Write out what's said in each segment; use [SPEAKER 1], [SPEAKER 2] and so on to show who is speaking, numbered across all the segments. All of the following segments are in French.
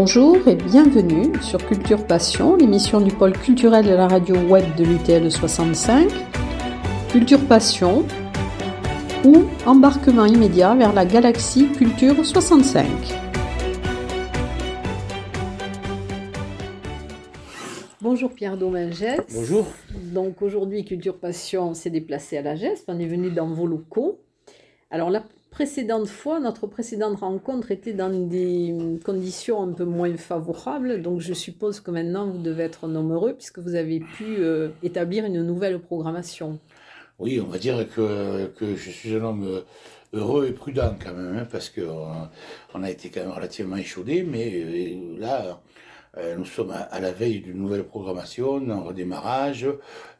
[SPEAKER 1] Bonjour et bienvenue sur Culture Passion, l'émission du pôle culturel de la radio web de l'UTL 65. Culture Passion ou embarquement immédiat vers la galaxie Culture 65. Bonjour Pierre Domingès.
[SPEAKER 2] Bonjour.
[SPEAKER 1] Donc aujourd'hui Culture Passion s'est déplacé à la GESP, on est venu dans vos locaux. Alors la précédente fois, notre précédente rencontre était dans des conditions un peu moins favorables, donc je suppose que maintenant vous devez être heureux puisque vous avez pu euh, établir une nouvelle programmation.
[SPEAKER 2] Oui, on va dire que, je suis un homme heureux et prudent quand même, hein, parce qu'on on a été quand même relativement échaudé, mais euh, là, euh, nous sommes à, la veille d'une nouvelle programmation, d'un redémarrage,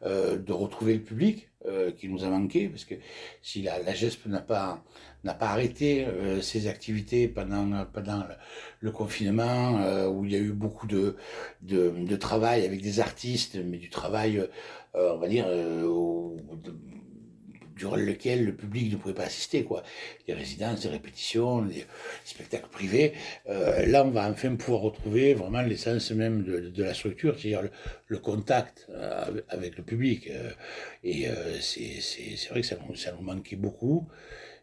[SPEAKER 2] euh, de retrouver le public qui nous a manqué, parce que si la, la GESP n'a pas, n'a pas arrêté ses activités pendant, pendant le, confinement, où il y a eu beaucoup de, de, de, travail avec des artistes, mais du travail, on va dire, durant lequel le public ne pouvait pas assister, quoi. Les résidences, les répétitions, les spectacles privés. Euh, là, on va enfin pouvoir retrouver vraiment l'essence même de, la structure, c'est-à-dire le, contact euh, avec le public. Euh, et c'est vrai que ça, ça, nous manquait beaucoup.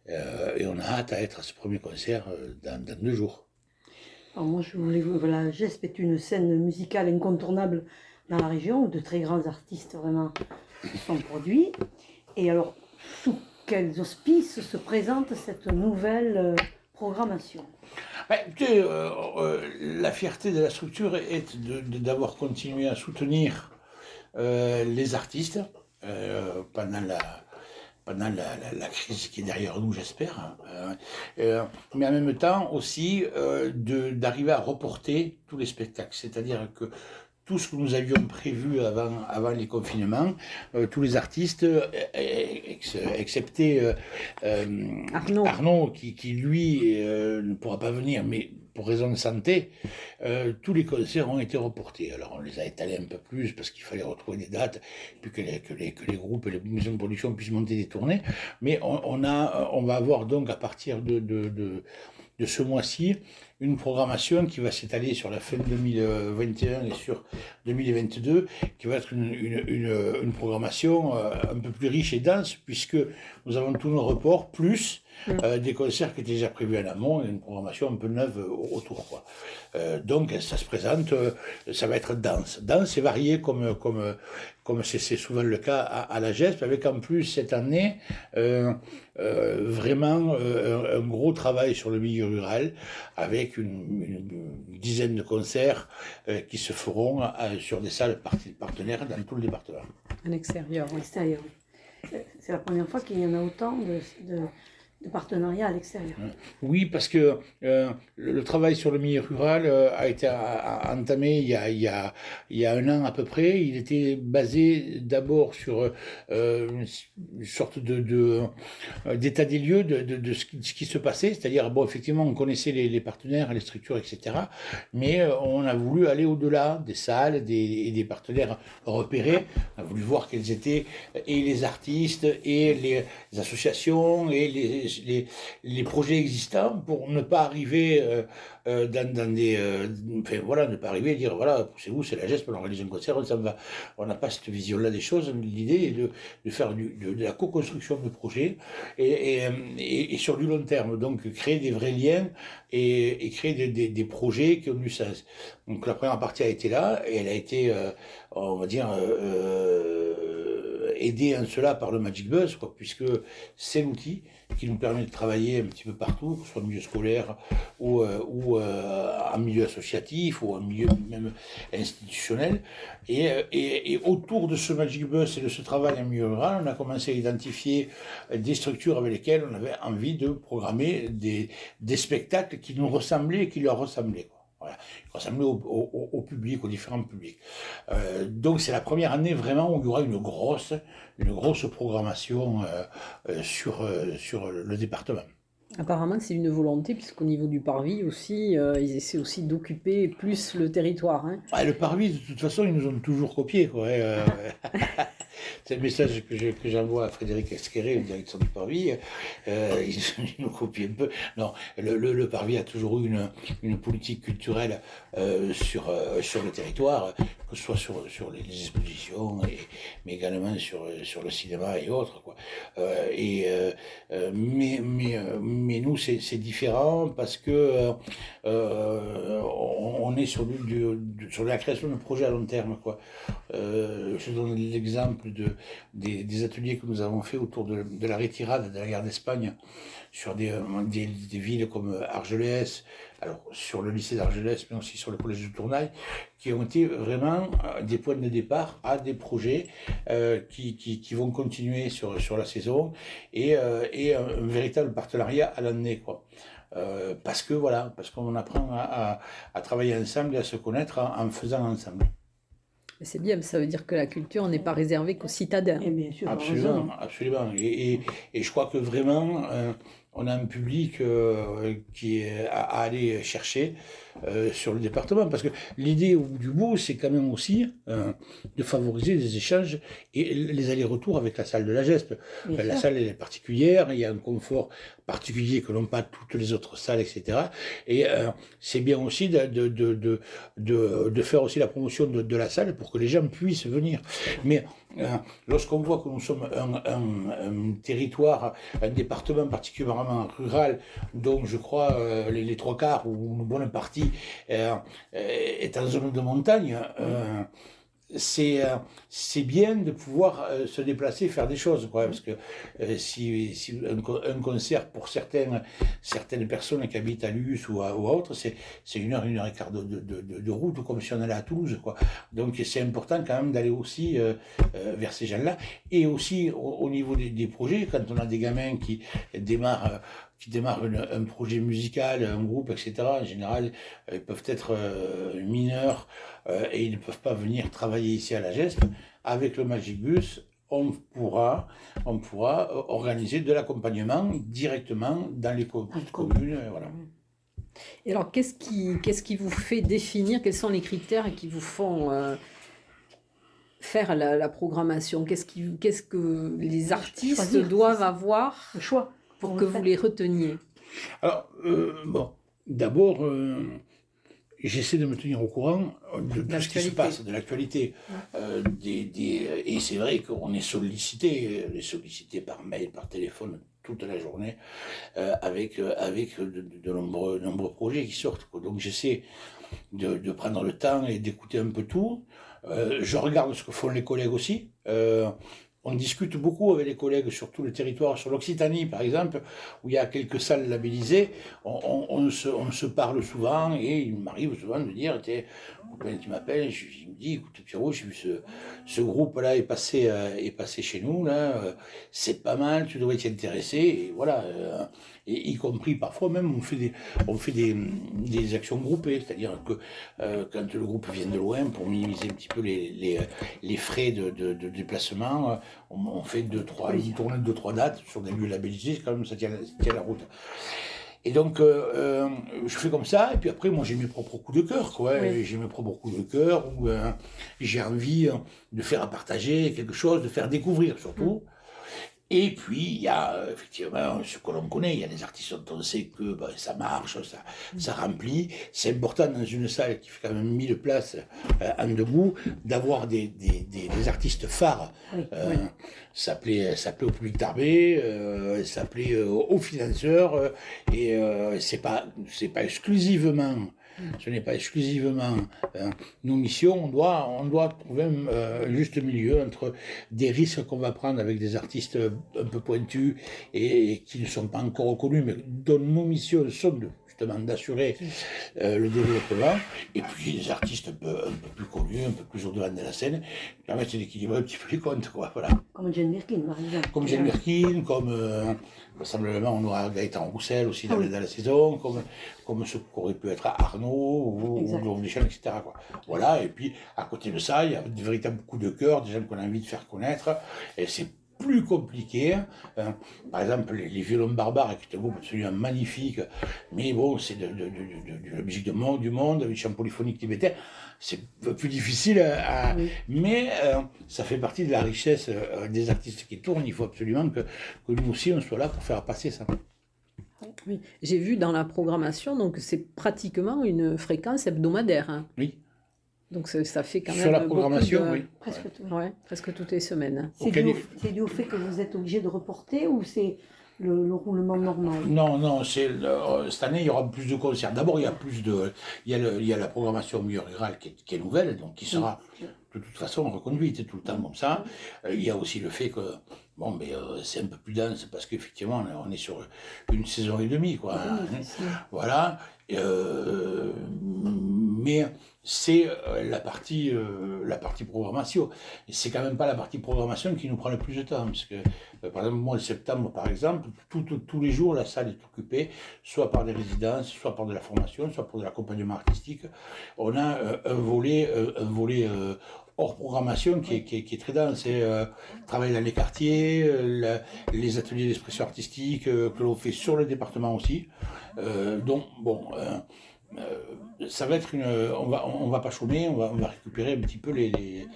[SPEAKER 2] et on a hâte à être à ce premier concert dans, deux jours.
[SPEAKER 3] Alors moi, je voulais, voilà, GESP est une scène musicale incontournable dans la région où de très grands artistes vraiment sont produits. Et alors, sous quels auspices se présente cette nouvelle euh, programmation?
[SPEAKER 2] Ben, euh, euh, La fierté de la structure est d'avoir continué à soutenir les artistes pendant la, pendant la, crise qui est derrière nous, j'espère. Hein. mais en même temps aussi d'arriver à reporter tous les spectacles. C'est-à-dire que tout ce que nous avions prévu avant, avant les confinements, euh, tous les artistes, euh, excepté euh, Arnaud, qui, qui, lui ne pourra pas venir, mais pour raison de santé, tous les concerts ont été reportés. Alors on les a étalés un peu plus parce qu'il fallait retrouver des dates, puis que les, que les, que les groupes et les maisons de production puissent monter des tournées. Mais on, on a, on va avoir donc à partir de, de, de de ce mois-ci une programmation qui va s'étaler sur la fin 2021 et sur 2022, qui va être une, une, une, programmation euh, un peu plus riche et dense, puisque nous avons tous nos reports, plus mm. euh, des concerts qui étaient déjà prévus en amont, et une programmation un peu neuve autour. Quoi. Euh, donc ça se présente, ça va être dense. Dense et varié comme, comme, comme c'est souvent le cas à, la GESP, avec en plus cette année vraiment un gros travail sur le milieu rural, avec une, dizaine de concerts euh, qui se feront euh, sur des salles partenaires dans tout le département.
[SPEAKER 1] En extérieur,
[SPEAKER 3] oui. Extérieur, C'est la première fois qu'il y en a autant de de partenariat à l'extérieur.
[SPEAKER 2] Oui, parce que euh, le, travail sur le milieu rural euh, a été entamé il y a, un an à peu près. Il était basé d'abord sur euh, une sorte de, de d'état des lieux de, de, de ce, qui, se passait, c'est-à-dire bon effectivement on connaissait les, partenaires, les structures, etc. Mais on a voulu aller au-delà des salles, des, des partenaires repérés. On a voulu voir quels étaient et les artistes et les associations et les les, projets existants pour ne pas arriver euh, euh, dans, dans, des. Euh, enfin, voilà, ne pas arriver à dire voilà, poussez-vous, c'est la geste pour organiser un concert, ça va. On n'a pas cette vision-là des choses. L'idée est de, de faire de, la co-construction de projets et, et, sur du long terme. Donc, créer des vrais liens et, créer des, projets qui ont du sens. Donc, la première partie a été là et elle a été, on va dire, aidée en cela par le Magic quoi, puisque c'est l'outil qui nous permet de travailler un petit peu partout, que ce soit en milieu scolaire ou, euh, ou euh, en milieu associatif ou en milieu même institutionnel. Et, euh, et, autour de ce Magic Bus et de ce travail en milieu rural, on a commencé à identifier des structures avec lesquelles on avait envie de programmer des, des spectacles qui nous ressemblaient et qui leur ressemblaient. Voilà. Ressembler au, au, au, public, aux différents publics. Euh, donc c'est la première année vraiment où il y aura une grosse, une grosse programmation euh, euh sur, sur le département.
[SPEAKER 1] Apparemment, c'est une volonté, puisqu'au niveau du parvis aussi, euh, ils essaient aussi d'occuper plus le territoire. Hein.
[SPEAKER 2] le parvis, de toute façon, ils nous ont toujours copié. Quoi, c'est le message que, j'envoie à Frédéric Esqueré, le directeur du Parvis. Euh, il, nous copie un peu. Non, le, le, Parvis a toujours eu une, une politique culturelle euh, sur, euh, sur le territoire, que ce soit sur, sur les, expositions, mais également sur, sur le cinéma et autres. Quoi. Euh, et, mais, mais, mais nous, c'est différent parce que on, est sur, du, sur la création de projets à long terme. Quoi. je donne l'exemple de, des, ateliers que nous avons fait autour de, la retirade de la guerre d'Espagne sur des, des, villes comme Argelès, alors sur le lycée d'Argelès, mais aussi sur le collège de Tournaille, qui ont été vraiment euh, des points de départ à des projets euh, qui, qui, vont continuer sur, la saison et, euh, et un, véritable partenariat à l'année. quoi. parce que voilà, parce qu'on apprend à, travailler ensemble et à se connaître en faisant ensemble.
[SPEAKER 1] C'est bien, ça veut dire que la culture n'est pas réservée qu'aux citadins.
[SPEAKER 3] Et bien sûr,
[SPEAKER 2] absolument, absolument. Et, et, je crois que vraiment, euh, on a un public euh, qui est à, aller chercher euh, sur le département. Parce que l'idée au bout du bout, c'est quand même aussi de favoriser des échanges et les allers-retours avec la salle de la GESP. la salle elle est particulière, il y a un confort particulier que n'ont pas toutes les autres salles, etc. Et euh, c'est bien aussi de, de, de, de, de faire aussi la promotion de, de, la salle pour que les gens puissent venir. Mais euh, lorsqu'on voit que nous sommes un, territoire, un département particulièrement rural, dont je crois euh, les, trois quarts ou une bonne partie est en zone de montagne, euh, c'est bien de pouvoir euh, se déplacer, faire des choses, quoi, parce que euh, si, si un, un, concert pour certaines certaines personnes qui habitent à Luz ou à, ou autre, c'est c'est une heure, une heure et quart de, de, de, de, route, comme si on allait à Toulouse, quoi. Donc c'est important quand même d'aller aussi vers ces gens-là, et aussi au, au niveau des, des, projets, quand on a des gamins qui démarrent qui démarrent un projet musical, un groupe, etc., en général, ils peuvent être mineurs euh, et ils ne peuvent pas venir travailler ici à la GESP. Avec le Magibus, on pourra, on pourra euh, organiser de l'accompagnement directement dans les communes. Euh, voilà.
[SPEAKER 1] Et alors, qu'est-ce qui, qu'est-ce qui vous fait définir Quels sont les critères qui vous font faire la, programmation? Qu'est-ce, qui, qu'est-ce que les artistes doivent avoir
[SPEAKER 3] le choix
[SPEAKER 1] pour que vous les reteniez
[SPEAKER 2] Alors, bon, d'abord, j'essaie de me tenir au courant de tout ce qui se passe, de l'actualité. Euh, des, des, et c'est vrai qu'on est sollicité, on est sollicité par mail, par téléphone toute la journée, euh, avec, euh, avec de, nombreux, nombreux projets qui sortent. Donc j'essaie de, de, prendre le temps et d'écouter un peu tout. Euh, je regarde ce que font les collègues aussi. On discute beaucoup avec les collègues sur tout le territoire, sur l'Occitanie par exemple, où il y a quelques salles labellisées. On, se, parle souvent et il m'arrive souvent de dire, qui m'appelle, il me dit, écoute Pierrot, j'ai vu ce, ce groupe-là est passé, euh, est passé chez nous, là, euh, c'est pas mal, tu devrais t'y intéresser, et voilà. Euh, et y compris parfois même on fait des, on fait des, des actions groupées, c'est-à-dire que quand le groupe vient de loin, pour minimiser un petit peu les, les, les frais de, de, de déplacement, on, fait deux, trois, une tournée de deux, trois dates sur des lieux labellisés, quand même ça tient, ça tient la route. Et donc, euh, euh, je fais comme ça, et puis après, moi, j'ai mes propres coups de cœur, quoi. J'ai mes propres coups de cœur, où euh, j'ai envie de faire partager quelque chose, de faire découvrir surtout. Mm. Et puis, il y a euh, effectivement ce que l'on connaît, il y a des artistes dont on sait que ben, ça marche, ça, ça remplit. C'est important dans une salle qui fait quand même 1000 places euh, en debout, d'avoir des, des, des, artistes phares. Euh, Ça plaît, ça plaît au public d'Arbé, euh, ça plaît aux financeurs, et c'est pas, c'est pas exclusivement ce n'est pas exclusivement euh, nos missions. On doit, trouver un euh, juste milieu entre des risques qu'on va prendre avec des artistes un peu pointus et, qui ne sont pas encore reconnus, mais dont nos missions sont de justement d'assurer euh, le développement, et puis des artistes un peu, un peu plus connus, un peu plus au devant de la scène, permettent d'équilibrer un petit peu les comptes. Quoi, voilà.
[SPEAKER 3] Comme Jane Birkin, par exemple.
[SPEAKER 2] Comme Jane Birkin, comme euh, vraisemblablement on aura Gaëtan Roussel aussi dans, ah dans, la saison, comme, comme ce qu'aurait pu être Arnaud ou, ou etc. Quoi. Voilà, et puis à côté de ça, il y a de véritables coups de cœur, des gens qu'on a envie de faire connaître, et c'est plus compliqué. hein. par exemple, les, les violons barbares, qui est un groupe absolument magnifique, mais bon, c'est de, de, de, de- la musique de monde, du monde, du chant polyphonique tibétain. C'est un peu plus difficile à.
[SPEAKER 1] Oui.
[SPEAKER 2] Mais euh, ça fait partie de la richesse euh, des artistes qui tournent. Il faut absolument que, que nous aussi, on soit là pour faire passer ça.
[SPEAKER 1] Oui. J'ai vu dans la programmation, donc c'est pratiquement une fréquence hebdomadaire. hein.
[SPEAKER 2] Oui.
[SPEAKER 1] Donc ça, ça fait quand même
[SPEAKER 2] Sur la programmation,
[SPEAKER 1] de-
[SPEAKER 2] oui.
[SPEAKER 3] Presque tout.
[SPEAKER 1] Ouais, presque toutes les semaines.
[SPEAKER 3] C'est dû, au- dû fait que vous êtes obligé de reporter ou c'est le, le roulement normal?
[SPEAKER 2] Non, non, c'est le- euh, cette année il y aura plus de concerts. D'abord il y a plus de, il y a, le- il y a la programmation milieu rural qui est, qui est nouvelle, donc qui sera de toute façon reconduite tout le temps comme ça. Euh, Il y a aussi le fait que bon, mais euh, c'est un peu plus dense parce qu'effectivement on est sur une saison et demie quoi. hein. Voilà. Euh, mais c'est euh, la partie, euh, la partie programmation. Et c'est quand même pas la partie programmation qui nous prend le plus de temps. Parce que, euh, par exemple, moi, en septembre, par exemple, tous les jours, la salle est occupée, soit par des résidences, soit par de la formation, soit pour de l'accompagnement artistique. On a un volet, un volet hors programmation qui est, qui est, très dense. C'est euh, travail dans les quartiers, les ateliers d'expression artistique que l'on fait sur le département aussi. Donc, bon, euh, euh, ça va être une. On va, on va pas chômer, on va, on va récupérer un petit peu les, les,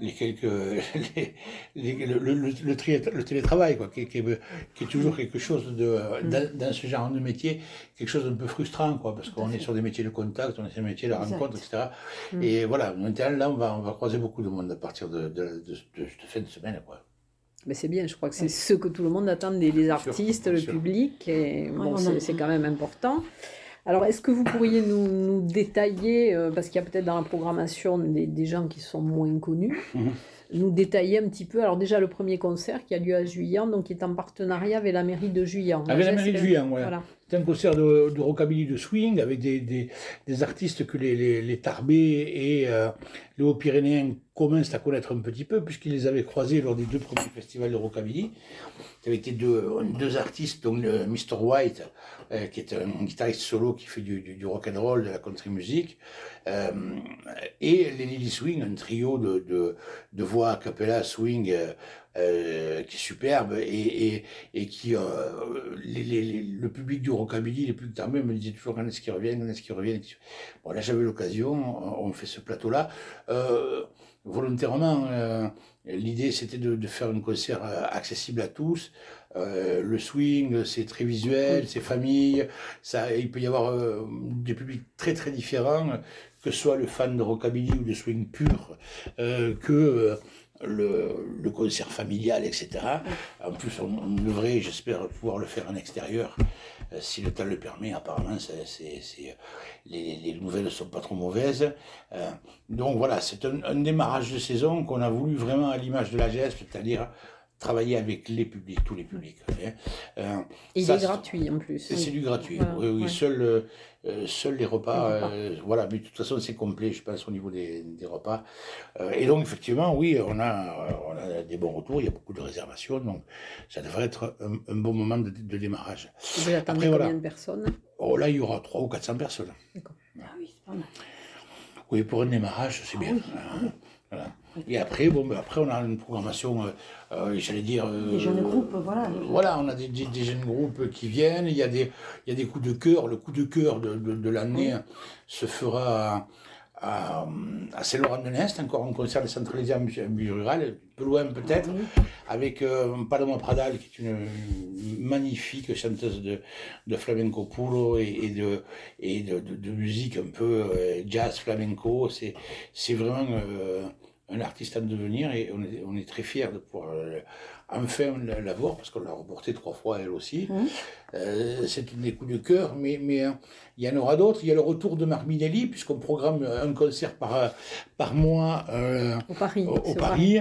[SPEAKER 2] les quelques. les- les- le, le, le, le tri- le télétravail, quoi, qui, est- qui, est, qui est toujours quelque chose de. Dans, dans ce genre de métier, quelque chose d'un peu frustrant, quoi, parce qu'on est sur des métiers de contact, on est sur des métiers de
[SPEAKER 3] Exact.
[SPEAKER 2] rencontre, etc.
[SPEAKER 1] Mm.
[SPEAKER 2] Et voilà, maintenant, là, on va, on va croiser beaucoup de monde à partir de, de, de, de cette fin de semaine, quoi.
[SPEAKER 1] Mais c'est bien, je crois que c'est ce que tout le monde attend des les artistes, le
[SPEAKER 2] sûr.
[SPEAKER 1] public, et bon, c'est quand même important. Alors, est-ce que vous pourriez nous, nous détailler, euh, parce qu'il y a peut-être dans la programmation des, des gens qui sont moins connus,
[SPEAKER 2] Mhm.
[SPEAKER 1] nous détailler un petit peu, alors déjà le premier concert qui a lieu à Juillan, donc qui est en partenariat avec la mairie de Juillan.
[SPEAKER 2] Avec la
[SPEAKER 1] Geste-
[SPEAKER 2] mairie de Juillan, ouais.
[SPEAKER 1] Voilà.
[SPEAKER 2] C'est un concert de, rockabilly de swing avec des, des, artistes que les, les, Tarbés et euh, les Hauts-Pyrénéens commencent à connaître un petit peu, puisqu'ils les avaient croisés lors des deux premiers festivals de rockabilly. Ça avait été deux, deux artistes, donc le Mr. White, euh, qui est un guitariste solo qui fait du, du, rock and roll, de la country music, euh, et les Lily Swing, un trio de, de, de voix a cappella swing euh, qui est superbe et, et, et qui, euh, les, les- les- le public du rockabilly, les plus tardés me disaient toujours quand est-ce qu'ils reviennent, quand est-ce qu'ils reviennent. Bon, là j'avais l'occasion, on on fait ce plateau-là. Euh, volontairement, l'idée c'était de, de faire un concert accessible à tous. Le swing, c'est très visuel, c'est famille. Ça, il peut y avoir des publics très très différents, que ce soit le fan de rockabilly ou de swing pur, que le, le concert familial, etc. En plus, on, on devrait, j'espère, pouvoir le faire en extérieur, euh, si le temps le permet. Apparemment, c'est, c'est- les, les nouvelles ne sont pas trop mauvaises. Euh, donc voilà, c'est un, un démarrage de saison qu'on a voulu vraiment à l'image de la geste, c'est-à-dire travailler avec les publics, tous les publics. hein. Euh,
[SPEAKER 1] Et il
[SPEAKER 2] Ça,
[SPEAKER 1] est
[SPEAKER 2] c'est-
[SPEAKER 1] gratuit en plus.
[SPEAKER 2] et c'est du gratuit.
[SPEAKER 1] Voilà,
[SPEAKER 2] oui, oui,
[SPEAKER 1] ouais.
[SPEAKER 2] Seul, euh, euh, seuls les repas.
[SPEAKER 1] Les repas.
[SPEAKER 2] euh, voilà, mais de toute façon, c'est complet, je pense, au niveau des, des repas. Euh, et donc, effectivement, oui, on a, on a des bons retours, il y a beaucoup de réservations, donc ça devrait être un, un bon moment de, de démarrage.
[SPEAKER 1] Vous attendez
[SPEAKER 2] Après,
[SPEAKER 1] combien
[SPEAKER 2] voilà.
[SPEAKER 1] de personnes?
[SPEAKER 2] Oh, là, il y aura 300 ou 400 personnes.
[SPEAKER 3] Ah oui, c'est pas mal.
[SPEAKER 2] Oui, pour un démarrage, c'est bien.
[SPEAKER 3] oui,
[SPEAKER 2] Euh, voilà. Et après, bon, ben, après, on a une programmation, euh, euh, j'allais dire. euh,
[SPEAKER 3] Les jeunes groupes, voilà.
[SPEAKER 2] Voilà, on a des, des- des jeunes groupes qui viennent, il y, a des, il y a des coups de cœur. Le coup de cœur de, de, de l'année se fera à, à Saint-Laurent-de-Nest, encore un concert décentralisé en milieu, en milieu rural, un peu loin peut-être, avec Paloma Pradal, qui est une, magnifique chanteuse de, de flamenco puro et, et de, et de, de, musique un peu jazz flamenco. C'est, c'est vraiment un artiste en devenir et on est, on est très fiers de pouvoir euh, enfin la, la voir parce qu'on l'a reporté trois fois elle aussi.
[SPEAKER 3] Mhm.
[SPEAKER 2] Euh, c'est des coups de cœur, mais, mais euh, il y en aura d'autres. Il y a le retour de Marc Minelli, puisqu'on programme un concert par, par mois euh,
[SPEAKER 1] Au Paris.
[SPEAKER 2] au, au Paris.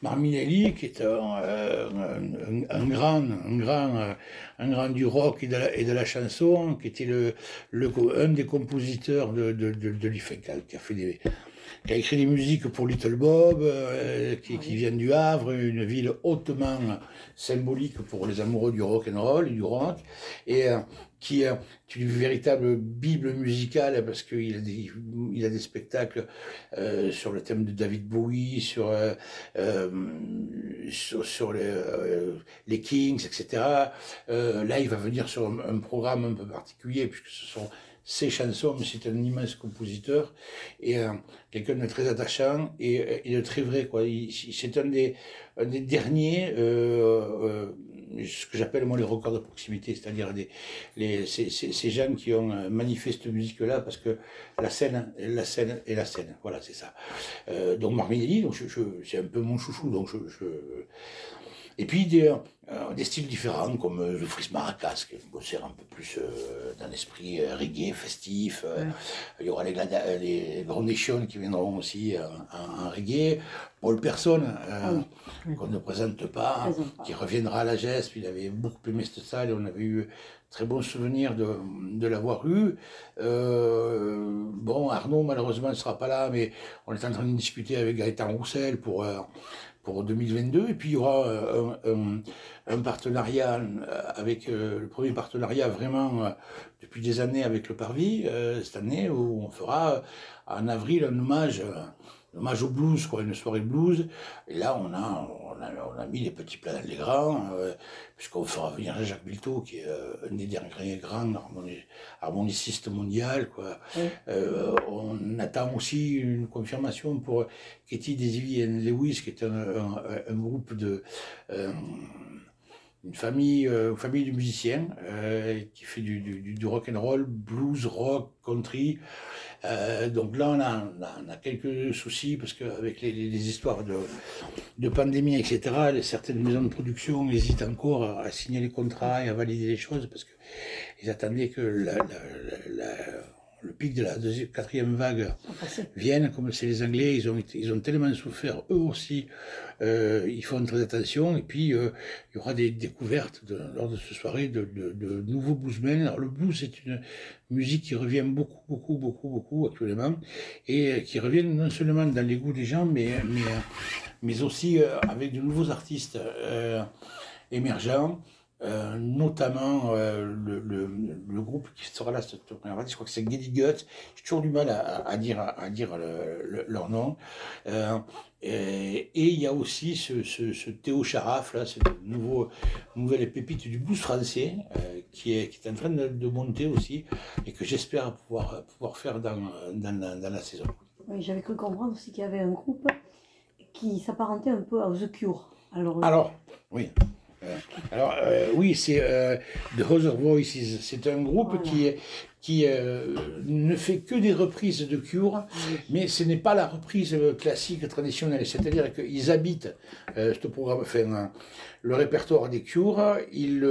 [SPEAKER 2] Marc Minelli, qui est un, euh, un- un grand, un, grand, un grand du rock et de la, et de la chanson, qui était le, le, un des compositeurs de, de, de, de qui a fait des, qui a écrit des musiques pour Little Bob, euh, qui, qui vient du Havre, une ville hautement symbolique pour les amoureux du rock and roll et du rock, et euh, qui est une véritable bible musicale parce qu'il a des, il a des spectacles euh, sur le thème de David Bowie, sur, sur, sur, les, les Kings, etc. Là, il va venir sur un, un, programme un peu particulier puisque ce sont ses chansons, mais c'est un immense compositeur et quelqu'un de très attachant et, et, de très vrai. Quoi. C'est un des, un des derniers ce que j'appelle moi les records de proximité, c'est-à-dire des, les, ces, ces, ces, gens qui ont euh, manifesté cette musique-là parce que la scène, la scène et la scène, voilà, c'est ça. Euh, donc Marminelli, donc je, je, c'est un peu mon chouchou, donc je, je... et puis des, euh, des styles différents comme euh, le Fris Maracas, qui est un concert un peu plus euh, d'un esprit euh, reggae, festif. Ouais. Il y aura les, les Groundation qui viendront aussi en, en reggae. Paul Person, ah oui. qu'on ne présente pas, qui reviendra à la geste. Il avait beaucoup aimé cette salle et on avait eu très bon souvenir de, de l'avoir eu. Euh, bon, Arnaud, malheureusement, ne sera pas là, mais on est en train de discuter avec Gaëtan Roussel pour, euh, pour 2022. Et puis, il y aura un, un, partenariat avec euh, le premier partenariat vraiment depuis des années avec le Parvis, cette année, où on fera en avril un hommage hommage au blues, quoi, une soirée blues. Et là, on a, on a, on a mis les petits plats dans les grands, euh, puisqu'on fera venir Jacques Bilto, qui est euh, un des derniers grands harmonicistes mondiaux. Quoi. Oui. Euh, on attend aussi une confirmation pour Katie Desivi Lewis, qui est un, un, un groupe de euh, une famille, euh, de musiciens euh, qui fait du, rock and roll, blues, rock, country. Euh, donc là, on a, quelques soucis parce qu'avec les, histoires de, pandémie, etc., certaines maisons de production hésitent encore à, signer les contrats et à valider les choses parce qu'ils attendaient que la le pic de la deuxième, quatrième vague vienne, comme c'est les Anglais, ils ont, ils ont tellement souffert, eux aussi, euh, ils font très attention, et puis euh, il y aura des découvertes de, lors de cette soirée de, de, de, nouveaux bluesmen. Alors le blues, c'est une musique qui revient beaucoup, beaucoup, beaucoup, beaucoup actuellement, et qui revient non seulement dans les goûts des gens, mais, mais, mais aussi euh, avec de nouveaux artistes euh, émergents. Euh, notamment euh, le, le, le, groupe qui sera là cette première je crois que c'est Geddy Guts, j'ai toujours du mal à, à dire, à dire le, leur nom. Euh, et, et, il y a aussi ce, ce, ce Théo Charaf, là, cette nouveau, nouvelle pépite du blues français, qui, est, qui est en train de, de, monter aussi, et que j'espère pouvoir, pouvoir faire dans, dans, dans, dans la saison.
[SPEAKER 3] Oui, j'avais cru comprendre aussi qu'il y avait un groupe qui s'apparentait un peu à The Cure.
[SPEAKER 2] Alors, Alors oui. Alors, euh, oui, c'est euh, The Other Voices. C'est un groupe voilà. qui, qui euh, ne fait que des reprises de Cure, mais ce n'est pas la reprise classique traditionnelle. C'est-à-dire qu'ils habitent euh, ce programme, enfin, le répertoire des Cure, ils,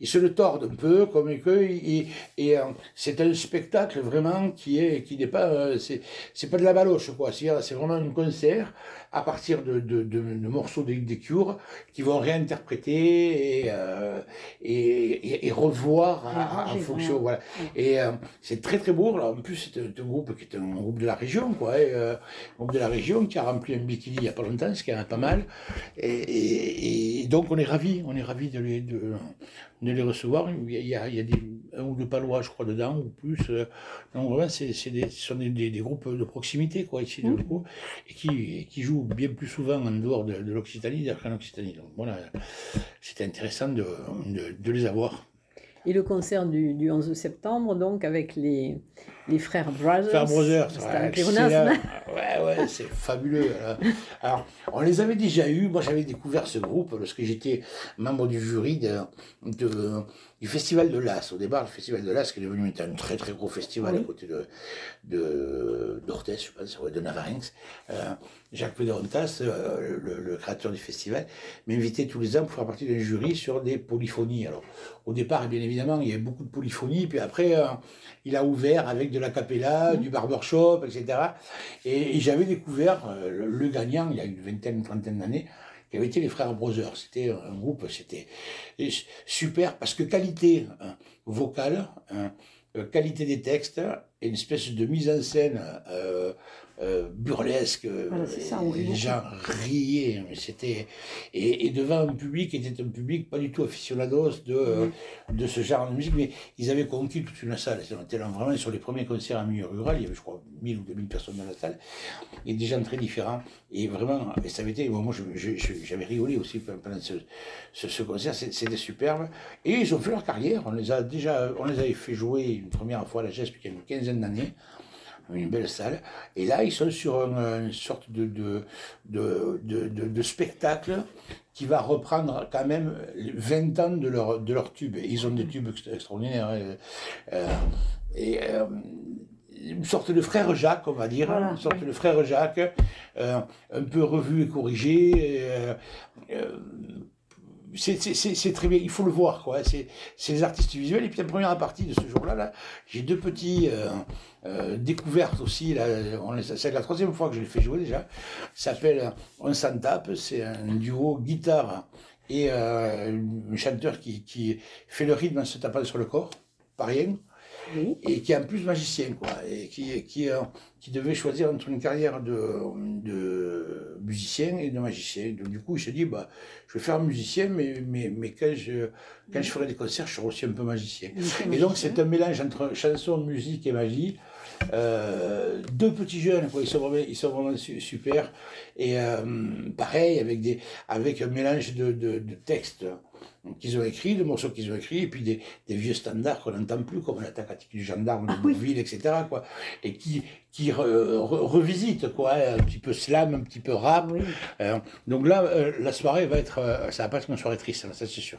[SPEAKER 2] ils se le tordent un peu, comme que, et, et c'est un spectacle vraiment qui est qui n'est pas, c'est pas de la baloche, quoi. C'est vraiment un concert à partir de, de, de, de morceaux des, des Cure qui vont réinterpréter et, euh, et, et, et, revoir en fonction. Voilà. Et euh, c'est très très beau. Alors, en plus, c'est un, un, groupe qui est un groupe de la région, quoi. Euh, un groupe de la région qui a rempli un bikini il n'y a pas longtemps, ce qui est pas mal. Et, et, donc, on est ravis, on est ravis de les, de, de les recevoir. Il y a, il y a des, un ou deux palois, je crois, dedans, ou plus. Donc, voilà, c'est, c'est des, ce sont des, groupes de proximité, quoi, ici, mmh. de coup, et qui, qui jouent bien plus souvent en dehors de, de l'Occitanie qu'en Occitanie. Donc voilà, c'était intéressant de, les avoir.
[SPEAKER 1] Et le concert du, du 11 septembre, donc avec les, les frères Brothers.
[SPEAKER 2] Frères Brothers, ouais, ouais, ouais c'est fabuleux. Alors, on les avait déjà eus. Moi, j'avais découvert ce groupe lorsque j'étais membre du jury de, de, du Festival de l'As. Au départ, le Festival de l'As, qui est devenu un très très gros festival oui. à côté de, de d'Orthez, je pense, de Navarinx. Euh, Jacques Pédorontas, euh, le, le, créateur du festival, m'invitait tous les ans pour faire partie d'un jury sur des polyphonies. Alors, au départ, bien évidemment, il y avait beaucoup de polyphonies, puis après, euh, il a ouvert avec de la capella, mmh. du barbershop, etc. Et, j'avais découvert euh, le, gagnant, il y a une vingtaine, trentaine d'années, qui avait été les frères Brothers. C'était un groupe, c'était super, parce que qualité hein, vocale, hein, euh, qualité des textes une espèce de mise en scène euh, euh, burlesque.
[SPEAKER 3] Voilà, c'est ça,
[SPEAKER 2] les gens riaient. mais C'était et, et devant un public qui était un public pas du tout aficionados de, euh, de ce genre de musique, mais ils avaient conquis toute une salle. On était là vraiment sur les premiers concerts en milieu rural. Il y avait, je crois, 1000 ou 2000 personnes dans la salle et des gens très différents. Et vraiment, et ça avait été. Moi, je- je- j'avais rigolé aussi pendant ce, ce, ce concert. C'était superbe. Et ils ont fait leur carrière. On les a déjà, on les avait fait jouer une première fois à la GESP il y a une quinzaine d'années. Une belle salle. Et là, ils sont sur un- une sorte de, de, de, de, spectacle qui va reprendre quand même 20 ans de leur, de leur tube. Et ils ont des tubes extra- extraordinaires. hein. Euh, et euh, une sorte de frère Jacques, on va dire.
[SPEAKER 3] Voilà,
[SPEAKER 2] une sorte de frère Jacques, euh, un peu revu et corrigé. euh, c'est- très bien, il faut le voir, quoi. C'est les artistes visuels. Et puis la première partie de ce jour-là, là, j'ai deux petits euh, euh, découvertes aussi. C'est la troisième fois que je les fais jouer déjà. Ça s'appelle On s'en tape. C'est un duo guitare et euh, un chanteur qui, qui fait le rythme en se tapant sur le corps, pas rien
[SPEAKER 3] Oui.
[SPEAKER 2] et qui est en plus magicien, quoi, et qui, qui, euh, qui devait choisir entre une carrière de, de musicien et de magicien. Donc, du coup, il se dit, bah, je vais faire musicien, mais, mais, mais quand, je, quand je ferai des concerts, je serai aussi un peu magicien. Et donc, c'est un mélange entre chanson, musique et magie. Euh, deux petits jeunes, quoi, ils sont vraiment, ils sont vraiment su- super. Et euh, pareil, avec, des, avec un mélange de, de, de textes qu'ils ont écrits, de morceaux qu'ils ont écrits, et puis des, des vieux standards qu'on n'entend plus, comme l'attaque du gendarme de
[SPEAKER 3] Ah oui.
[SPEAKER 2] Bourville, etc. Quoi, et qui, qui re- re- revisitent, quoi, un petit peu slam, un petit peu rap.
[SPEAKER 3] Oui.
[SPEAKER 2] Euh, donc là, euh, la soirée va être, euh, ça va pas être une soirée triste, ça c'est sûr.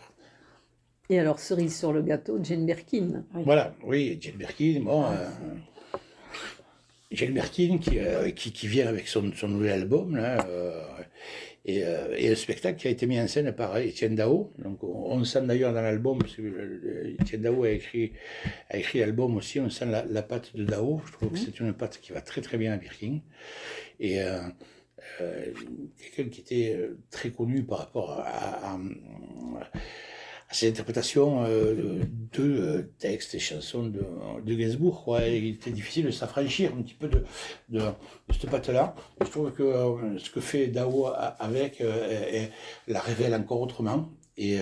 [SPEAKER 1] Et alors, cerise sur le gâteau, Jane Birkin.
[SPEAKER 3] Oui.
[SPEAKER 2] Voilà, oui, Jane Birkin, bon.
[SPEAKER 3] Ah,
[SPEAKER 2] euh, Jane Birkin qui, euh, qui, qui vient avec son, son nouvel album, là, euh, et, euh, et un spectacle qui a été mis en scène par Étienne Dao. Donc on, on sent d'ailleurs dans l'album, parce que le- le- Étienne Dao a écrit, a écrit l'album aussi, on sent la, la patte de Dao. Je trouve que c'est une patte qui va très très bien à Birkin. Et euh, euh, quelqu'un qui était euh, très connu par rapport à, à- à ses interprétations euh, de euh, textes et chansons de, de Gainsbourg. Il était difficile de s'affranchir un petit peu de, de, cette patte-là. Je trouve que euh, ce que fait Dao avec euh, la révèle encore autrement. Et,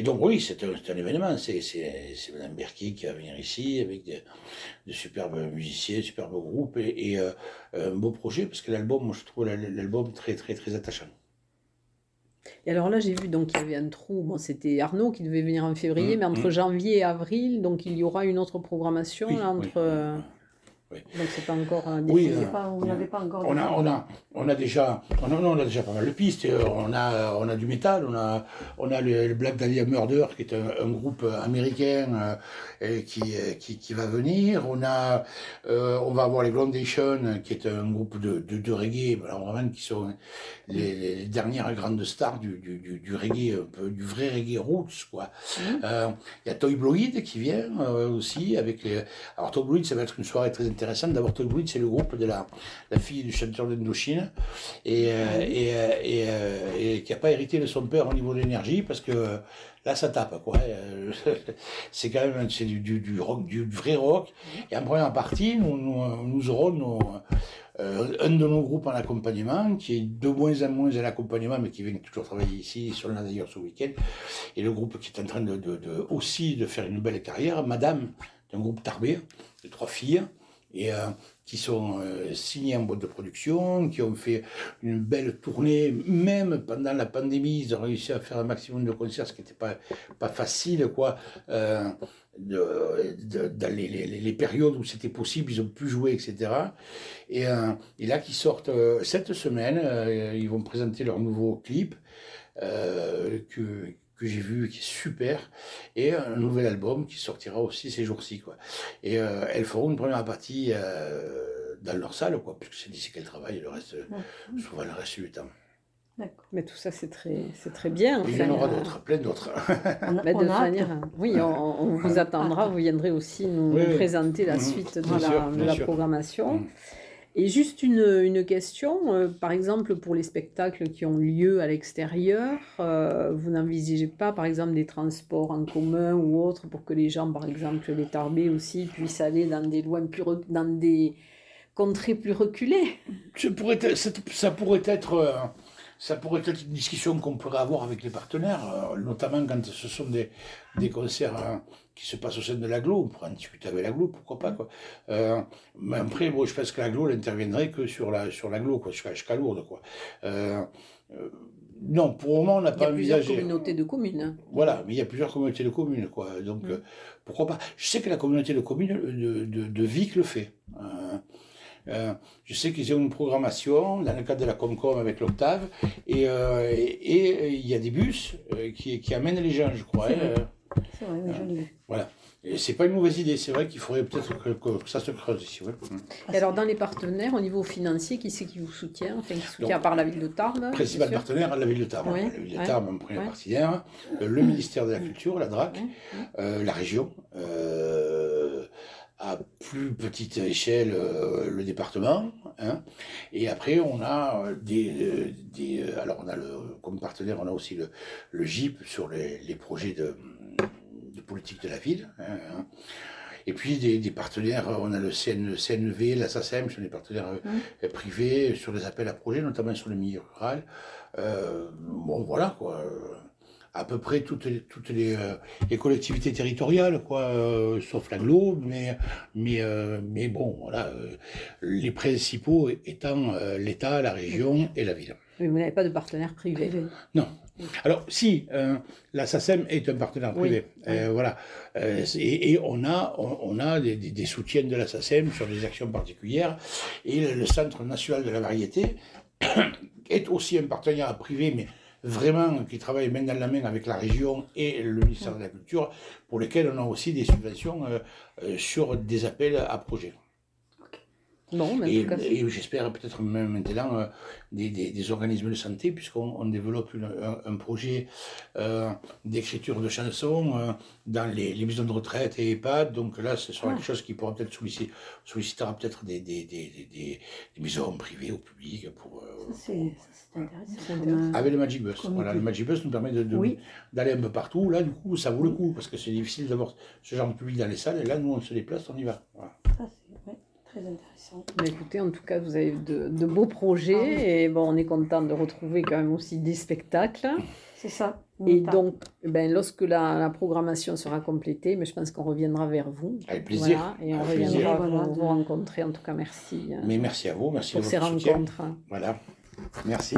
[SPEAKER 2] donc oui, c'est un, événement. C'est Madame Berky qui va venir ici avec des, de superbes musiciens, superbes groupes et, un beau projet parce que l'album, je trouve l'album très très très attachant.
[SPEAKER 1] Et alors là, j'ai vu donc qu'il y avait un trou. Bon, c'était Arnaud qui devait venir en février,
[SPEAKER 2] Mm,
[SPEAKER 1] mais entre
[SPEAKER 2] mm.
[SPEAKER 1] janvier et avril, donc il y aura une autre programmation
[SPEAKER 2] Oui,
[SPEAKER 1] là,
[SPEAKER 2] oui,
[SPEAKER 1] entre. euh,
[SPEAKER 2] oui.
[SPEAKER 1] Donc c'est pas encore euh,
[SPEAKER 2] Oui, euh,
[SPEAKER 3] pas, vous n'avez pas encore.
[SPEAKER 2] On a, on a, on a déjà, on a, non, on a déjà pas mal de pistes. Euh, On a, on a du métal, on a, on a le, le Black Dahlia Murder qui est un, un groupe américain euh, qui, qui, qui va venir. On a, euh, on va avoir les Groundation qui est un groupe de, de, de reggae, alors vraiment qui sont les, les dernières grandes stars du, du, du, du reggae, un peu du vrai reggae roots quoi.
[SPEAKER 3] Mhm.
[SPEAKER 2] Il y a Toy Bloid qui vient aussi avec les. Alors Toy Bloid, ça va être une soirée très intéressante. D'abord Toy Bloid, c'est le groupe de la, la fille du chanteur d'Indochine et, euh, et, euh, et, euh, et qui n'a pas hérité de son père au niveau de l'énergie parce que là ça tape quoi. Euh, c'est quand même c'est du, du, du rock, du vrai rock. Et en première partie, nous, nous, nous aurons nos, euh, un de nos groupes en accompagnement, qui est de moins en moins un accompagnement, mais qui vient toujours travailler ici, sur là d'ailleurs ce week-end, et le groupe qui est en train de, de- de- aussi de faire une belle carrière, Madame, d'un groupe Tarbé, de trois filles, et euh, qui sont euh, signées en boîte de production, qui ont fait une belle tournée, même pendant la pandémie, ils ont réussi à faire un maximum de concerts, ce qui n'était pas, pas facile, quoi. Euh, de, dans les, périodes où c'était possible, ils ont pu jouer, etc. Et, et là, qui sortent cette semaine, ils vont présenter leur nouveau clip euh, que, que j'ai vu, qui est super, et un nouvel album qui sortira aussi ces jours-ci. Quoi. Et euh, elles feront une première partie euh, dans leur salle, quoi, puisque c'est d'ici qu'elles travaillent, le reste, souvent le reste du temps.
[SPEAKER 3] D'accord.
[SPEAKER 1] Mais tout ça, c'est très, c'est très bien.
[SPEAKER 2] Il y en aura
[SPEAKER 1] euh,
[SPEAKER 2] d'autres, plein d'autres.
[SPEAKER 3] On a,
[SPEAKER 1] bah, de
[SPEAKER 3] hâte.
[SPEAKER 1] manière, oui, on, on vous attendra. Vous viendrez aussi nous
[SPEAKER 2] Oui, oui.
[SPEAKER 1] présenter la
[SPEAKER 2] Mhm.
[SPEAKER 1] suite de la,
[SPEAKER 2] sûr,
[SPEAKER 1] de
[SPEAKER 2] bien
[SPEAKER 1] la
[SPEAKER 2] sûr.
[SPEAKER 1] programmation.
[SPEAKER 2] Mhm.
[SPEAKER 1] Et juste une, une question, euh, par exemple pour les spectacles qui ont lieu à l'extérieur, euh, vous n'envisagez pas par exemple des transports en commun ou autres pour que les gens, par exemple les tarbés aussi, puissent aller dans des plus dans des contrées plus reculées?
[SPEAKER 2] Ça pourrait être, ça, ça pourrait être, euh, ça pourrait être une discussion qu'on pourrait avoir avec les partenaires, euh, notamment quand ce sont des, des concerts hein, qui se passent au sein de l'aglo. On pourrait en discuter avec l'aglo, pourquoi pas. Quoi. Euh, mais après, moi, je pense que l'aglo n'interviendrait que sur la sur l'aglo, quoi, jusqu'à jusqu'à Lourdes. Quoi. Euh, euh, non, pour le moment, on n'a
[SPEAKER 1] Il y
[SPEAKER 2] pas
[SPEAKER 1] a plusieurs
[SPEAKER 2] envisagé.
[SPEAKER 1] communautés de communes.
[SPEAKER 2] Voilà, mais il y a plusieurs communautés de communes, quoi. Donc,
[SPEAKER 1] Mm.
[SPEAKER 2] euh, pourquoi pas Je sais que la communauté de communes de, de, de Vic le fait. Euh, euh, je sais qu'ils ont une programmation dans le cadre de la Comcom avec l'Octave, et, euh, et, et il y a des bus euh, qui, qui amènent les gens, je crois.
[SPEAKER 3] C'est
[SPEAKER 2] hein,
[SPEAKER 3] vrai.
[SPEAKER 2] euh,
[SPEAKER 3] C'est vrai, oui, je l'ai vu.
[SPEAKER 2] voilà. Et c'est pas une mauvaise idée, c'est vrai qu'il faudrait peut-être que, que ça se creuse ici. ouais. Mm.
[SPEAKER 1] Et alors dans les partenaires, au niveau financier, qui c'est qui vous soutient Enfin, qui soutient
[SPEAKER 2] Donc,
[SPEAKER 1] à part la ville de Tarbes
[SPEAKER 2] Principal partenaire, la ville de Tarbes.
[SPEAKER 1] Oui,
[SPEAKER 2] La ville de
[SPEAKER 1] ouais,
[SPEAKER 2] Tarbes en
[SPEAKER 1] ouais.
[SPEAKER 2] partenaire, euh, le ministère de la Culture, la DRAC,
[SPEAKER 1] Ouais, ouais.
[SPEAKER 2] euh, la région, euh, à plus petite échelle euh, le département, hein. et après on a euh, des, euh, des euh, alors on a le comme partenaire on a aussi le, le GIP sur les, les projets de, de politique de la ville, hein, hein. et puis des, des partenaires, on a le CN, CNV, la SACEM, sont des partenaires euh, privés sur les appels à projets, notamment sur le milieu rural. Euh, bon voilà quoi. À peu près toutes les, toutes les, euh, les collectivités territoriales, quoi, euh, sauf l'aglo, mais, mais, euh, mais bon, voilà, euh, les principaux étant euh, l'État, la région et la ville.
[SPEAKER 1] Mais vous n'avez pas de partenaire privé.
[SPEAKER 2] Non. Alors, si, euh, la SACEM est un partenaire privé,
[SPEAKER 1] oui.
[SPEAKER 2] euh, voilà. Euh, et, et on a, on, on a des, des- des soutiens de la SACEM sur des actions particulières. Et le, le Centre national de la variété est aussi un partenaire privé, mais vraiment qui travaille main dans la main avec la région et le ministère de la Culture, pour lesquels on a aussi des subventions euh, euh, sur des appels à projets.
[SPEAKER 1] Bon, mais en
[SPEAKER 2] Et, j'espère peut-être même maintenant euh, des, des- des organismes de santé, puisqu'on on développe une- un, un projet euh, d'écriture de chansons euh, dans les, les maisons de retraite et EHPAD. Donc là, ce sera
[SPEAKER 3] Ah.
[SPEAKER 2] quelque chose qui pourra peut-être solliciter, sollicitera peut-être des, des, des, des- des- des maisons privées ou publiques pour. euh,
[SPEAKER 3] Ça, c'est ça, c'est intéressant.
[SPEAKER 2] Avec le Magic Bus. Voilà, le Magic Bus nous permet de, de-
[SPEAKER 3] Oui.
[SPEAKER 2] d'aller un peu partout. Là, du coup, ça vaut le coup, parce que c'est difficile d'avoir ce genre de public dans les salles. Et là, nous, on se déplace, on y va. Voilà.
[SPEAKER 3] Ça, c'est ouais, très intéressant.
[SPEAKER 1] Mais écoutez, en tout cas, vous avez de, de beaux projets
[SPEAKER 3] Ah oui.
[SPEAKER 1] et bon, on est content de retrouver quand même aussi des spectacles.
[SPEAKER 3] C'est ça.
[SPEAKER 1] Et donc, ben, lorsque la, la programmation sera complétée, mais je pense qu'on reviendra vers vous.
[SPEAKER 2] Avec plaisir.
[SPEAKER 1] Voilà, et on
[SPEAKER 2] Avec
[SPEAKER 1] reviendra
[SPEAKER 3] plaisir.
[SPEAKER 1] vous,
[SPEAKER 3] Voilà,
[SPEAKER 1] vous
[SPEAKER 3] de-
[SPEAKER 1] rencontrer. En tout cas, merci euh,
[SPEAKER 2] Mais merci à vous, merci
[SPEAKER 1] pour
[SPEAKER 2] à
[SPEAKER 1] ces
[SPEAKER 2] votre soutien.
[SPEAKER 1] rencontres.
[SPEAKER 2] Voilà. Merci.